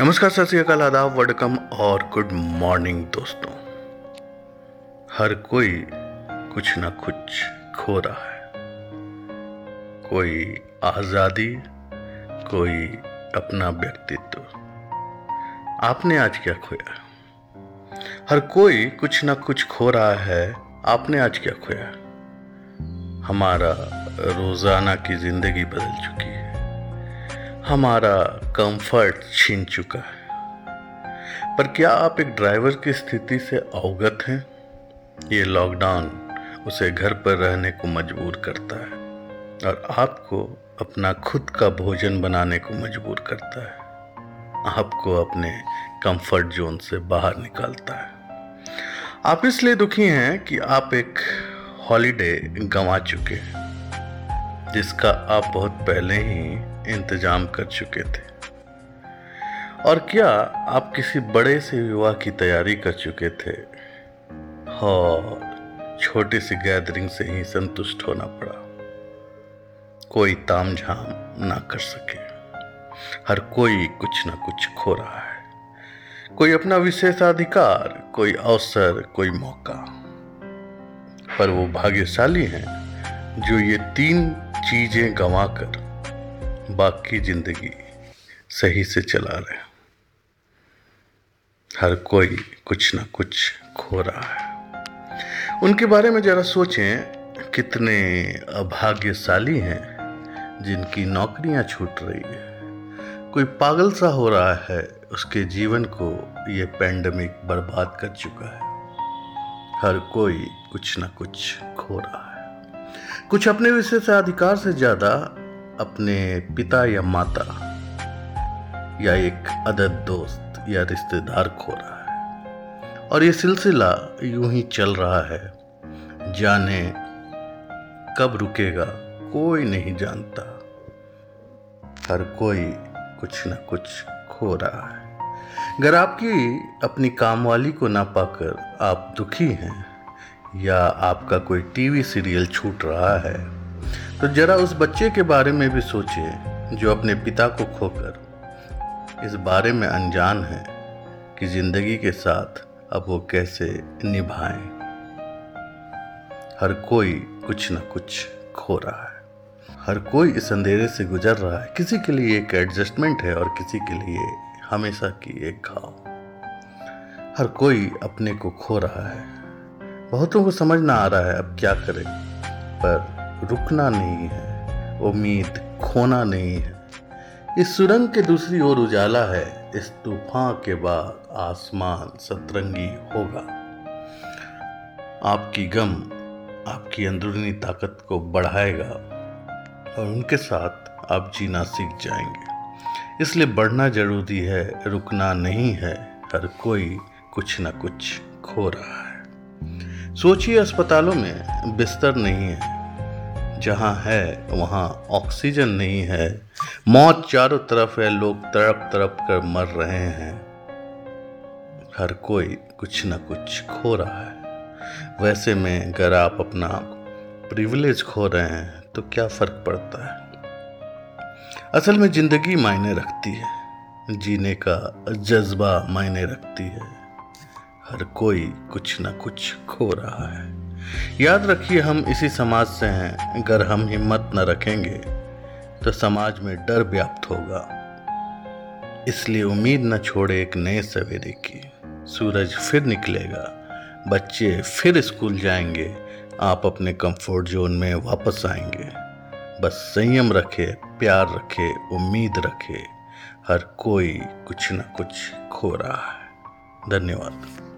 नमस्कार, सत श्रीकाल आदाब, वडकम और गुड मॉर्निंग दोस्तों। हर कोई कुछ ना कुछ खो रहा है। कोई आज़ादी, कोई अपना व्यक्तित्व। आपने आज क्या खोया? हर कोई कुछ ना कुछ खो रहा है। आपने आज क्या खोया? हमारा रोज़ाना की ज़िंदगी बदल चुकी है। हमारा कंफर्ट छीन चुका है। पर क्या आप एक ड्राइवर की स्थिति से अवगत हैं? ये लॉकडाउन उसे घर पर रहने को मजबूर करता है और आपको अपना खुद का भोजन बनाने को मजबूर करता है। आपको अपने कंफर्ट जोन से बाहर निकालता है। आप इसलिए दुखी हैं कि आप एक हॉलिडे गंवा चुके हैं। जिसका आप बहुत पहले ही इंतज़ाम कर चुके थे। और क्या आप किसी बड़े से विवाह की तैयारी कर चुके थे? और छोटी सी गैदरिंग से ही संतुष्ट होना पड़ा। कोई ताम झाम ना कर सके। हर कोई कुछ ना कुछ खो रहा है। कोई अपना विशेषाधिकार कोई अवसर, कोई मौका। पर वो भाग्यशाली हैं जो ये तीन चीज़ें गंवाकर बाकी ज़िंदगी सही से चला रहे हर कोई कुछ ना कुछ खो रहा है। उनके बारे में जरा सोचें, कितने अभाग्यशाली हैं जिनकी नौकरियाँ छूट रही है। कोई पागल सा हो रहा है, उसके जीवन को ये पैंडमिक बर्बाद कर चुका है। हर कोई कुछ ना कुछ खो रहा है। कुछ अपने विशेषाधिकार से ज़्यादा अपने पिता या माता या एक अदद दोस्त या रिश्तेदार खो रहा है। और ये सिलसिला यूँ ही चल रहा है। जाने कब रुकेगा, कोई नहीं जानता। हर कोई कुछ न कुछ खो रहा है। अगर आपकी अपनी काम वाली को ना पाकर आप दुखी हैं या आपका कोई टीवी सीरियल छूट रहा है तो जरा उस बच्चे के बारे में भी सोचिए जो अपने पिता को खोकर इस बारे में अनजान है कि ज़िंदगी के साथ अब वो कैसे निभाएँ। हर कोई कुछ ना कुछ खो रहा है। हर कोई इस अंधेरे से गुजर रहा है। किसी के लिए एक एडजस्टमेंट है और किसी के लिए हमेशा की एक घाव। हर कोई अपने को खो रहा है। बहुतों को समझ ना आ रहा है अब क्या करें। पर रुकना नहीं है, उम्मीद खोना नहीं है। इस सुरंग के दूसरी ओर उजाला है, इस तूफ़ान के बाद आसमान सतरंगी होगा। आपकी गम आपकी अंदरूनी ताकत को बढ़ाएगा और उनके साथ आप जीना सीख जाएँगे। इसलिए बढ़ना ज़रूरी है, रुकना नहीं है, हर कोई कुछ ना कुछ खो रहा है। सोचिए अस्पतालों में बिस्तर नहीं है। जहाँ है, वहाँ ऑक्सीजन नहीं है। मौत चारों तरफ़ है, लोग तड़प तड़प कर मर रहे हैं। हर कोई कुछ ना कुछ खो रहा है। वैसे में अगर आप अपना प्रिविलेज खो रहे हैं तो क्या फ़र्क पड़ता है? असल में ज़िंदगी मायने रखती है। जीने का जज्बा मायने रखती है। हर कोई कुछ ना कुछ खो रहा है। याद रखिए, हम इसी समाज से हैं। अगर हम हिम्मत न रखेंगे तो समाज में डर व्याप्त होगा। इसलिए उम्मीद न छोड़े एक नए सवेरे की। सूरज फिर निकलेगा। बच्चे फिर स्कूल जाएँगे। आप अपने कंफर्ट जोन में वापस आएँगे। बस संयम रखे, प्यार रखे, उम्मीद रखे। हर कोई कुछ ना कुछ खो रहा है। धन्यवाद।